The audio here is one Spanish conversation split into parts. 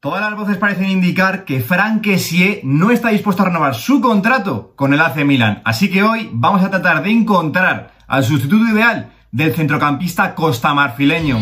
Todas las voces parecen indicar que Frank Kessie no está dispuesto a renovar su contrato con el AC Milan. Así que hoy vamos a tratar de encontrar al sustituto ideal del centrocampista costamarfileño.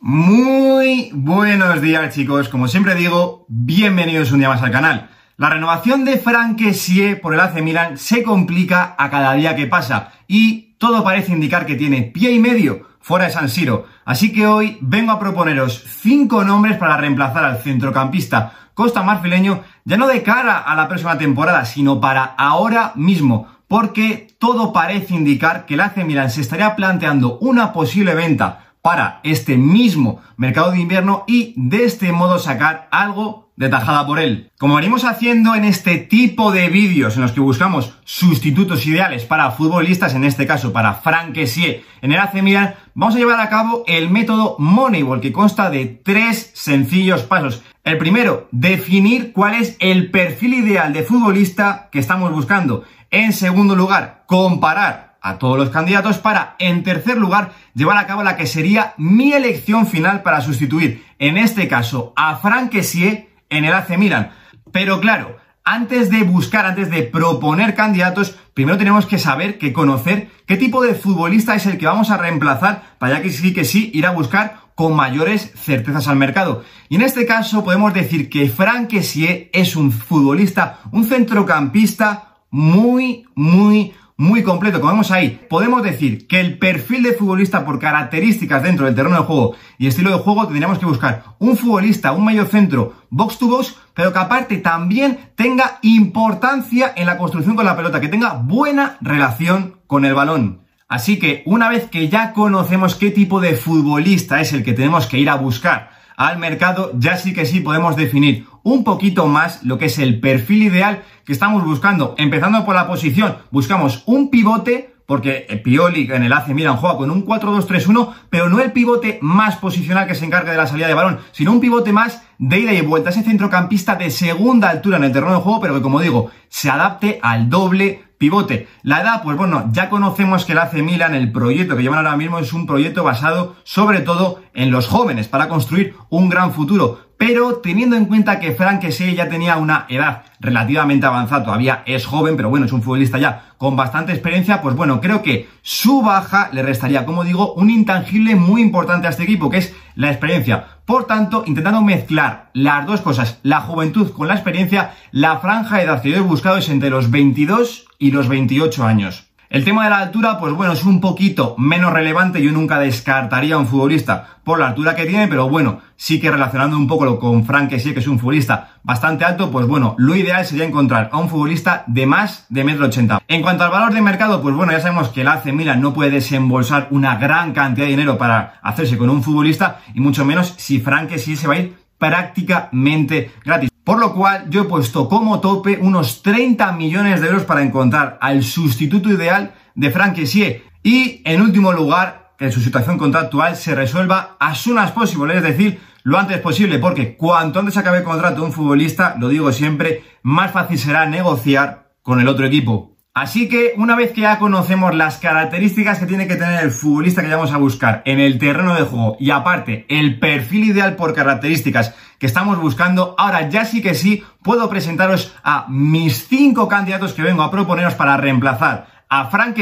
Muy buenos días chicos, como siempre digo, bienvenidos un día más al canal. La renovación de Kessie por el AC Milan se complica a cada día que pasa y todo parece indicar que tiene pie y medio fuera de San Siro. Así que hoy vengo a proponeros cinco nombres para reemplazar al centrocampista costa marfileño, ya no de cara a la próxima temporada, sino para ahora mismo, porque todo parece indicar que el AC Milan se estaría planteando una posible venta para este mismo mercado de invierno y de este modo sacar algo de tajada por él. Como venimos haciendo en este tipo de vídeos en los que buscamos sustitutos ideales para futbolistas, en este caso para Frank en el AC Milan, vamos a llevar a cabo el método Moneyball que consta de tres sencillos pasos. El primero, definir cuál es el perfil ideal de futbolista que estamos buscando. En segundo lugar, comparar a todos los candidatos para, en tercer lugar, llevar a cabo la que sería mi elección final para sustituir, en este caso, a Kessie en el AC Milan. Pero claro, antes de buscar, antes de proponer candidatos, primero tenemos que saber, que conocer qué tipo de futbolista es el que vamos a reemplazar para ya que sí que sí ir a buscar con mayores certezas al mercado. Y en este caso podemos decir que Kessie es un futbolista, un centrocampista muy, muy, muy completo, como vemos ahí, podemos decir que el perfil de futbolista por características dentro del terreno de juego y estilo de juego tendríamos que buscar un futbolista, un medio centro, box to box, pero que aparte también tenga importancia en la construcción con la pelota, que tenga buena relación con el balón. Así que una vez que ya conocemos qué tipo de futbolista es el que tenemos que ir a buscar al mercado, ya sí que sí podemos definir un poquito más lo que es el perfil ideal que estamos buscando. Empezando por la posición, buscamos un pivote porque Pioli en el AC Milan juega con un 4-2-3-1, pero no el pivote más posicional que se encargue de la salida de balón, sino un pivote más de ida y vuelta, ese centrocampista de segunda altura en el terreno de juego, pero que como digo, se adapte al doble pivote. La edad, pues bueno, ya conocemos que el AC Milan, el proyecto que llevan ahora mismo es un proyecto basado sobre todo en los jóvenes para construir un gran futuro pero teniendo en cuenta que Frank Kessie ya tenía una edad relativamente avanzada, todavía es joven, pero bueno, es un futbolista ya con bastante experiencia, pues bueno, creo que su baja le restaría, como digo, un intangible muy importante a este equipo, que es la experiencia. Por tanto, intentando mezclar las dos cosas, la juventud con la experiencia, la franja de edad que yo he buscado es entre los 22 y los 28 años. El tema de la altura, pues bueno, es un poquito menos relevante. Yo nunca descartaría a un futbolista por la altura que tiene, pero bueno, sí que relacionando un poco con Frank sí que es un futbolista bastante alto, pues bueno, lo ideal sería encontrar a un futbolista de más de metro ochenta. En cuanto al valor de mercado, pues bueno, ya sabemos que el AC Milan no puede desembolsar una gran cantidad de dinero para hacerse con un futbolista, y mucho menos si Frank sí se va a ir prácticamente gratis. Por lo cual yo he puesto como tope unos 30 millones de euros para encontrar al sustituto ideal de Frank Kessie. Y en último lugar, que su situación contractual se resuelva as soon as possible, es decir, lo antes posible, porque cuanto antes acabe el contrato de un futbolista, lo digo siempre, más fácil será negociar con el otro equipo. Así que una vez que ya conocemos las características que tiene que tener el futbolista que vamos a buscar en el terreno de juego y aparte el perfil ideal por características que estamos buscando, ahora ya sí que sí puedo presentaros a mis cinco candidatos que vengo a proponeros para reemplazar a Frank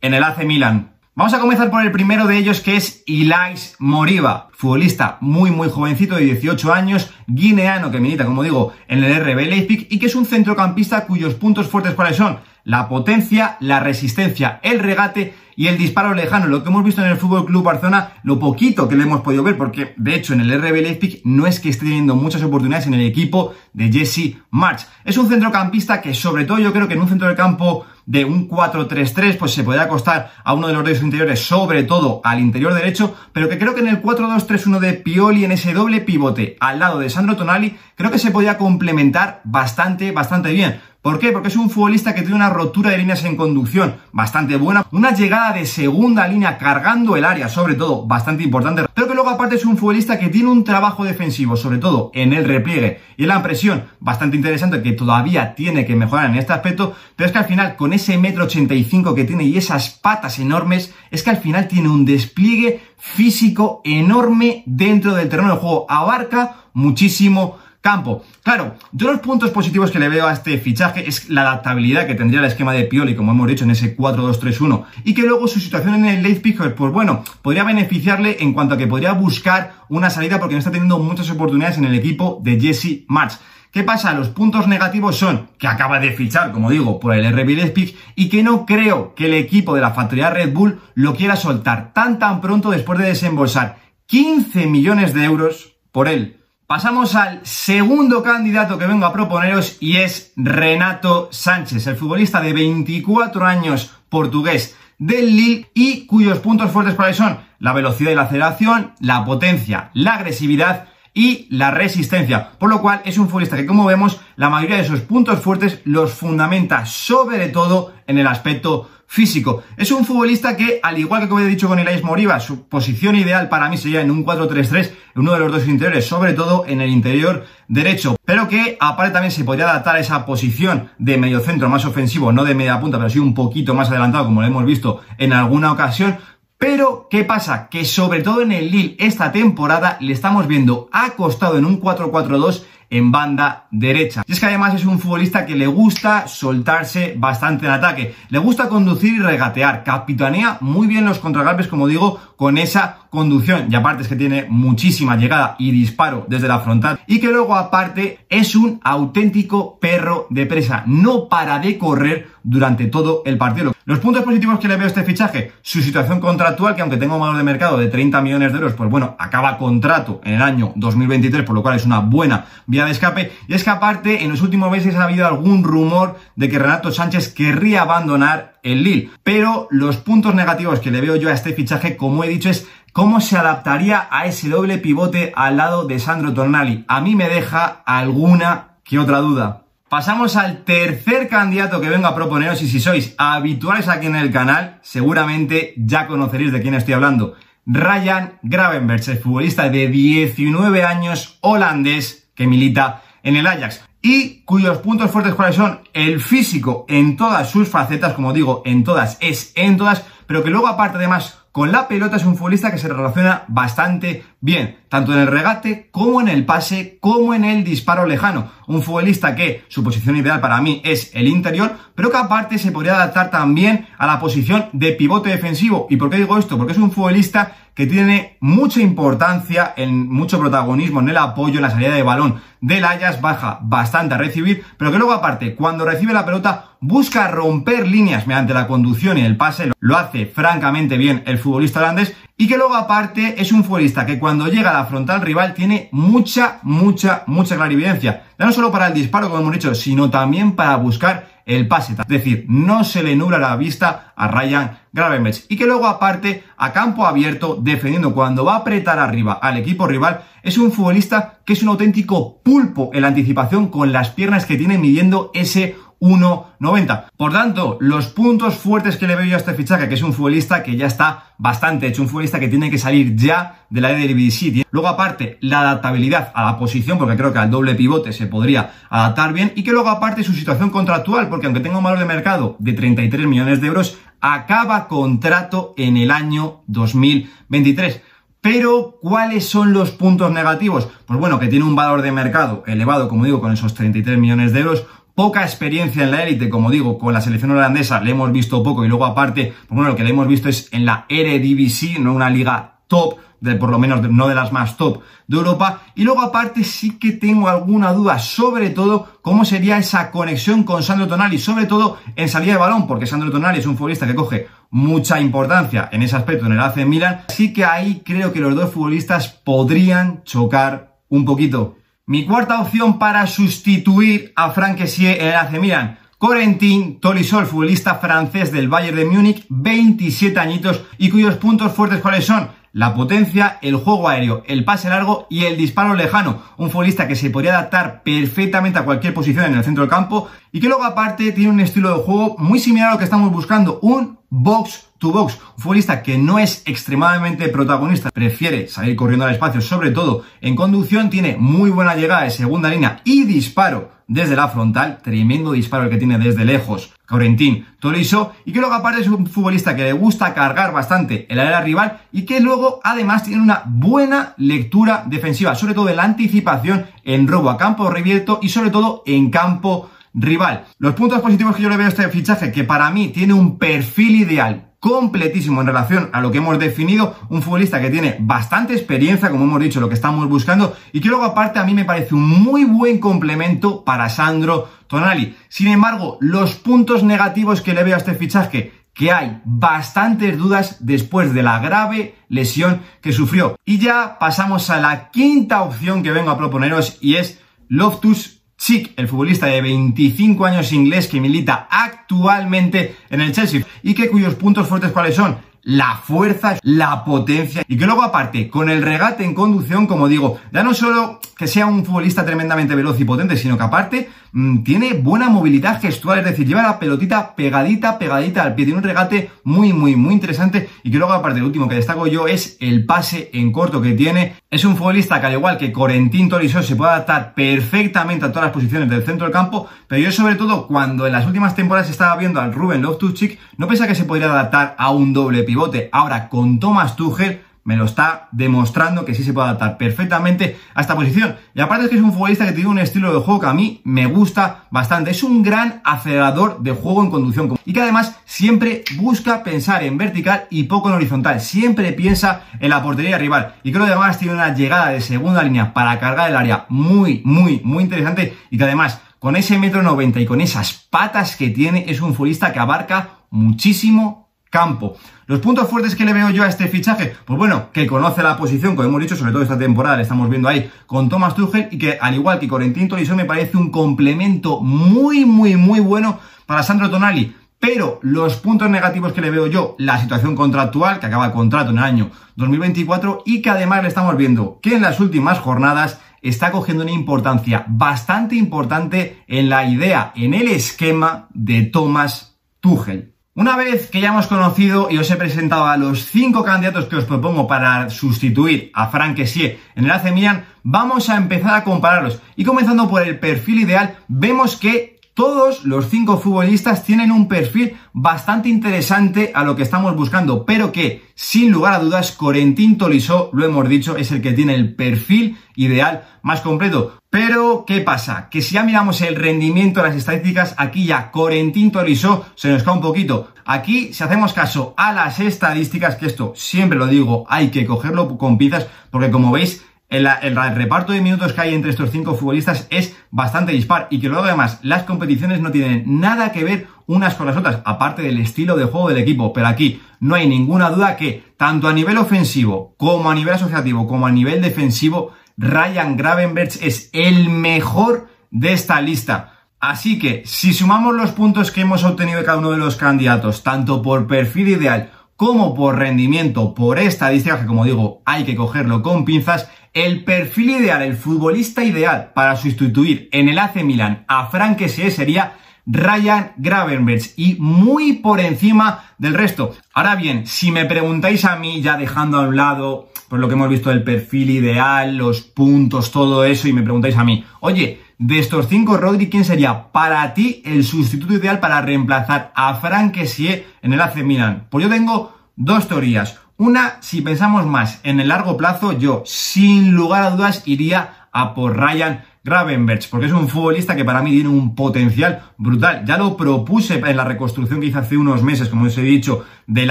en el AC Milan. Vamos a comenzar por el primero de ellos que es Ilais Moriba, futbolista muy muy jovencito de 18 años, guineano que milita como digo en el RB Leipzig y que es un centrocampista cuyos puntos fuertes para él son la potencia, la resistencia, el regate y el disparo lejano. Lo que hemos visto en el Fútbol Club Barcelona, lo poquito que le hemos podido ver, porque de hecho en el RB Leipzig no es que esté teniendo muchas oportunidades en el equipo de Jesse March. Es un centrocampista que sobre todo yo creo que en un centro del campo de un 4-3-3, pues se puede acostar a uno de los dos interiores, sobre todo al interior derecho, pero que creo que en el 4-2-3-1 de Pioli, en ese doble pivote al lado de Sandro Tonali, creo que se podía complementar bastante, bastante bien. ¿Por qué? Porque es un futbolista que tiene una rotura de líneas en conducción bastante buena, una llegada de segunda línea cargando el área, sobre todo, bastante importante, pero que luego aparte es un futbolista que tiene un trabajo defensivo, sobre todo en el repliegue y en la presión, bastante interesante, que todavía tiene que mejorar en este aspecto, pero es que al final, con ese metro 85 que tiene y esas patas enormes, es que al final tiene un despliegue físico enorme dentro del terreno de juego, abarca muchísimo campo. Claro, yo los puntos positivos que le veo a este fichaje es la adaptabilidad que tendría el esquema de Pioli, como hemos dicho, en ese 4-2-3-1, y que luego su situación en el picker, pues bueno, podría beneficiarle en cuanto a que podría buscar una salida porque no está teniendo muchas oportunidades en el equipo de Jesse March. ¿Qué pasa? Los puntos negativos son que acaba de fichar, como digo, por el RB Leipzig y que no creo que el equipo de la factoría Red Bull lo quiera soltar tan tan pronto después de desembolsar 15 millones de euros por él. Pasamos al segundo candidato que vengo a proponeros y es Renato Sánchez, el futbolista de 24 años portugués del Lille y cuyos puntos fuertes para él son la velocidad y la aceleración, la potencia, la agresividad y la resistencia. Por lo cual es un futbolista que, como vemos, la mayoría de sus puntos fuertes los fundamenta sobre todo en el aspecto físico. Es un futbolista que, al igual que como he dicho con Elias Moriba, su posición ideal para mí sería en un 4-3-3, en uno de los dos interiores, sobre todo en el interior derecho, pero que aparte también se podría adaptar a esa posición de medio centro más ofensivo, no de media punta, pero sí un poquito más adelantado, como lo hemos visto en alguna ocasión, pero, ¿qué pasa? Que sobre todo en el Lille esta temporada le estamos viendo acostado en un 4-4-2 en banda derecha. Y es que además es un futbolista que le gusta soltarse bastante en ataque, le gusta conducir y regatear, capitanea muy bien los contragolpes, como digo, con esa conducción. Y aparte es que tiene muchísima llegada y disparo desde la frontal. Y que luego aparte es un auténtico perro de presa. No para de correr durante todo el partido. Los puntos positivos que le veo a este fichaje, su situación contractual, que aunque tenga un valor de mercado de 30 millones de euros, pues bueno, acaba contrato en el año 2023, por lo cual es una buena vía de escape. Y es que aparte, en los últimos meses ha habido algún rumor de que Renato Sánchez querría abandonar el Lille. Pero los puntos negativos que le veo yo a este fichaje, como he dicho, es cómo se adaptaría a ese doble pivote al lado de Sandro Tornali. A mí me deja alguna que otra duda. Pasamos al tercer candidato que vengo a proponeros y si sois habituales aquí en el canal, seguramente ya conoceréis de quién estoy hablando. Ryan Gravenberch, el futbolista de 19 años holandés que milita en el Ajax. Y cuyos puntos fuertes cuáles son el físico en todas sus facetas, como digo, en todas es en todas, pero que luego aparte además con la pelota es un futbolista que se relaciona bastante bien, tanto en el regate como en el pase, como en el disparo lejano. Un futbolista que su posición ideal para mí es el interior, pero que aparte se podría adaptar también a la posición de pivote defensivo. ¿Y por qué digo esto? Porque es un futbolista que tiene mucha importancia, en mucho protagonismo en el apoyo, en la salida de balón del Ajax, baja bastante a recibir, pero que luego aparte, cuando recibe la pelota, busca romper líneas mediante la conducción y el pase, lo hace francamente bien el futbolista holandés, y que luego aparte es un futbolista que cuando llega a la frontal rival tiene mucha, mucha, mucha clarividencia, ya no solo para el disparo, como hemos dicho, sino también para buscar el pase. Es decir, no se le nubla la vista a Ryan Gravenberch. Y que luego, aparte, a campo abierto, defendiendo cuando va a apretar arriba al equipo rival, es un futbolista que es un auténtico pulpo en la anticipación con las piernas que tiene midiendo ese 1.90. Por tanto, los puntos fuertes que le veo yo a este fichaje, que es un futbolista que ya está bastante hecho, un futbolista que tiene que salir ya de la Eredivisie. Luego, aparte, la adaptabilidad a la posición, porque creo que al doble pivote se podría adaptar bien, y que luego, aparte, su situación contractual, porque aunque tenga un valor de mercado de 33 millones de euros, acaba contrato en el año 2023. Pero, ¿cuáles son los puntos negativos? Pues bueno, que tiene un valor de mercado elevado, como digo, con esos 33 millones de euros, poca experiencia en la élite, como digo, con la selección holandesa le hemos visto poco y luego aparte, pues bueno, lo que le hemos visto es en la Eredivisie, no una liga top, de por lo menos no de las más top de Europa. Y luego aparte sí que tengo alguna duda, sobre todo cómo sería esa conexión con Sandro Tonali, sobre todo en salida de balón, porque Sandro Tonali es un futbolista que coge mucha importancia en ese aspecto en el AC Milan. Así que ahí creo que los dos futbolistas podrían chocar un poquito. Mi cuarta opción para sustituir a Frank Kessie en el AC Milan. Corentin Tolisso, futbolista francés del Bayern de Múnich, 27 añitos y cuyos puntos fuertes cuáles son la potencia, el juego aéreo, el pase largo y el disparo lejano. Un futbolista que se podría adaptar perfectamente a cualquier posición en el centro del campo y que luego aparte tiene un estilo de juego muy similar a lo que estamos buscando, un box to box, un futbolista que no es extremadamente protagonista, prefiere salir corriendo al espacio, sobre todo en conducción, tiene muy buena llegada de segunda línea y disparo desde la frontal, tremendo disparo el que tiene desde lejos Corentín Tolisso, y que luego aparte es un futbolista que le gusta cargar bastante el área rival y que luego además tiene una buena lectura defensiva, sobre todo en la anticipación en robo a campo revierto y sobre todo en campo rival. Los puntos positivos que yo le veo a este fichaje, que para mí tiene un perfil ideal completísimo en relación a lo que hemos definido, un futbolista que tiene bastante experiencia, como hemos dicho, lo que estamos buscando, y que luego aparte a mí me parece un muy buen complemento para Sandro Tonali. Sin embargo, los puntos negativos que le veo a este fichaje, que hay bastantes dudas después de la grave lesión que sufrió. Y ya pasamos a la quinta opción que vengo a proponeros y es Loftus Chic, el futbolista de 25 años inglés que milita actualmente en el Chelsea y que cuyos puntos fuertes cuáles son la fuerza, la potencia y que luego aparte con el regate en conducción, como digo, ya no solo que sea un futbolista tremendamente veloz y potente, sino que aparte mmm, tiene buena movilidad gestual, es decir, lleva la pelotita pegadita, pegadita al pie, tiene un regate muy, muy, muy interesante y que luego aparte el último que destaco yo es el pase en corto que tiene. Es un futbolista que al igual que Corentín Tolisso se puede adaptar perfectamente a todas las posiciones del centro del campo, pero yo sobre todo cuando en las últimas temporadas estaba viendo al Ruben Loftus-Cheek, no pensaba que se podría adaptar a un doble pivote. Ahora con Thomas Tuchel me lo está demostrando que sí se puede adaptar perfectamente a esta posición. Y aparte es que es un futbolista que tiene un estilo de juego que a mí me gusta bastante. Es un gran acelerador de juego en conducción y que además siempre busca pensar en vertical y poco en horizontal. Siempre piensa en la portería rival. Y creo que además tiene una llegada de segunda línea para cargar el área muy, muy, muy interesante y que además con ese metro 90 y con esas patas que tiene es un futbolista que abarca muchísimo campo. Los puntos fuertes que le veo yo a este fichaje, pues bueno, que conoce la posición, como hemos dicho, sobre todo esta temporada, le estamos viendo ahí con Thomas Tuchel y que al igual que Corentin Tolisso me parece un complemento muy, muy, muy bueno para Sandro Tonali. Pero los puntos negativos que le veo yo, la situación contractual, que acaba el contrato en el año 2024 y que además le estamos viendo que en las últimas jornadas está cogiendo una importancia bastante importante en la idea, en el esquema de Thomas Tuchel. Una vez que ya hemos conocido y os he presentado a los cinco candidatos que os propongo para sustituir a Frank Kessie en el AC Milan, vamos a empezar a compararlos. Y comenzando por el perfil ideal, vemos que todos los cinco futbolistas tienen un perfil bastante interesante a lo que estamos buscando, pero que, sin lugar a dudas, Corentín Tolisso, lo hemos dicho, es el que tiene el perfil ideal más completo. Pero, ¿qué pasa? Que si ya miramos el rendimiento, las estadísticas, aquí ya Corentín Tolisso se nos cae un poquito. Aquí, si hacemos caso a las estadísticas, que esto siempre lo digo, hay que cogerlo con pinzas, porque como veis, el, reparto de minutos que hay entre estos cinco futbolistas es bastante dispar y que luego además las competiciones no tienen nada que ver unas con las otras, aparte del estilo de juego del equipo. Pero aquí no hay ninguna duda que tanto a nivel ofensivo como a nivel asociativo como a nivel defensivo, Ryan Gravenberch es el mejor de esta lista. Así que si sumamos los puntos que hemos obtenido de cada uno de los candidatos, tanto por perfil ideal como por rendimiento, por estadísticas, que como digo, hay que cogerlo con pinzas, el perfil ideal, el futbolista ideal para sustituir en el AC Milan a Frank sería Ryan Gravenberch y muy por encima del resto. Ahora bien, si me preguntáis a mí, ya dejando a un lado por lo que hemos visto del perfil ideal, los puntos, todo eso, y me preguntáis a mí, oye, de estos cinco, Rodri, ¿quién sería para ti el sustituto ideal para reemplazar a Frank Kessie en el AC Milan? Pues yo tengo dos teorías. Una, si pensamos más en el largo plazo, yo sin lugar a dudas iría a por Ryan Gravenberch, porque es un futbolista que para mí tiene un potencial brutal. Ya lo propuse en la reconstrucción que hice hace unos meses, como os he dicho, del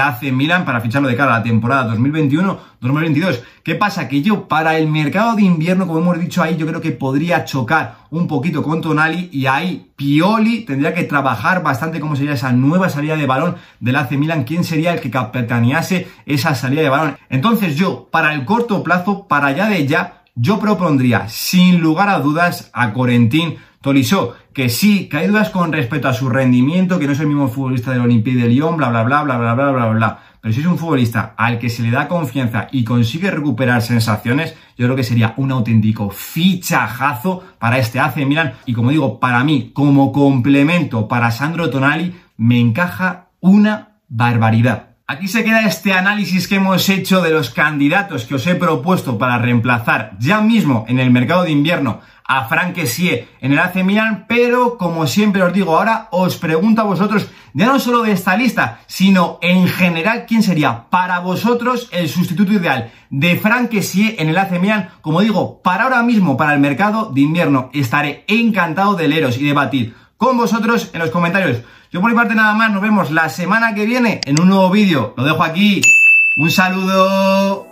AC Milan para ficharlo de cara a la temporada 2021-2022. ¿Qué pasa? Que yo para el mercado de invierno, como hemos dicho ahí, yo creo que podría chocar un poquito con Tonali y ahí Pioli tendría que trabajar bastante cómo sería esa nueva salida de balón del AC Milan, quién sería el que capitanease esa salida de balón. Entonces yo, para el corto plazo, para allá de ya, yo propondría, sin lugar a dudas, a Corentín Tolisso, que sí, que hay dudas con respecto a su rendimiento, que no es el mismo futbolista del Olympique de Lyon, bla, bla, bla, bla, bla, bla, bla, bla. pero si es un futbolista al que se le da confianza y consigue recuperar sensaciones, yo creo que sería un auténtico fichajazo para este AC Milan y como digo, para mí, como complemento para Sandro Tonali, me encaja una barbaridad. Aquí se queda este análisis que hemos hecho de los candidatos que os he propuesto para reemplazar ya mismo en el mercado de invierno a Frank en el AC Milan, pero como siempre os digo, ahora os pregunto a vosotros, ya no solo de esta lista, sino en general, ¿quién sería para vosotros el sustituto ideal de Frank en el AC Milan? Como digo, para ahora mismo, para el mercado de invierno, estaré encantado de leeros y debatir con vosotros en los comentarios. Yo por mi parte nada más, nos vemos la semana que viene en un nuevo vídeo. Lo dejo aquí. Un saludo.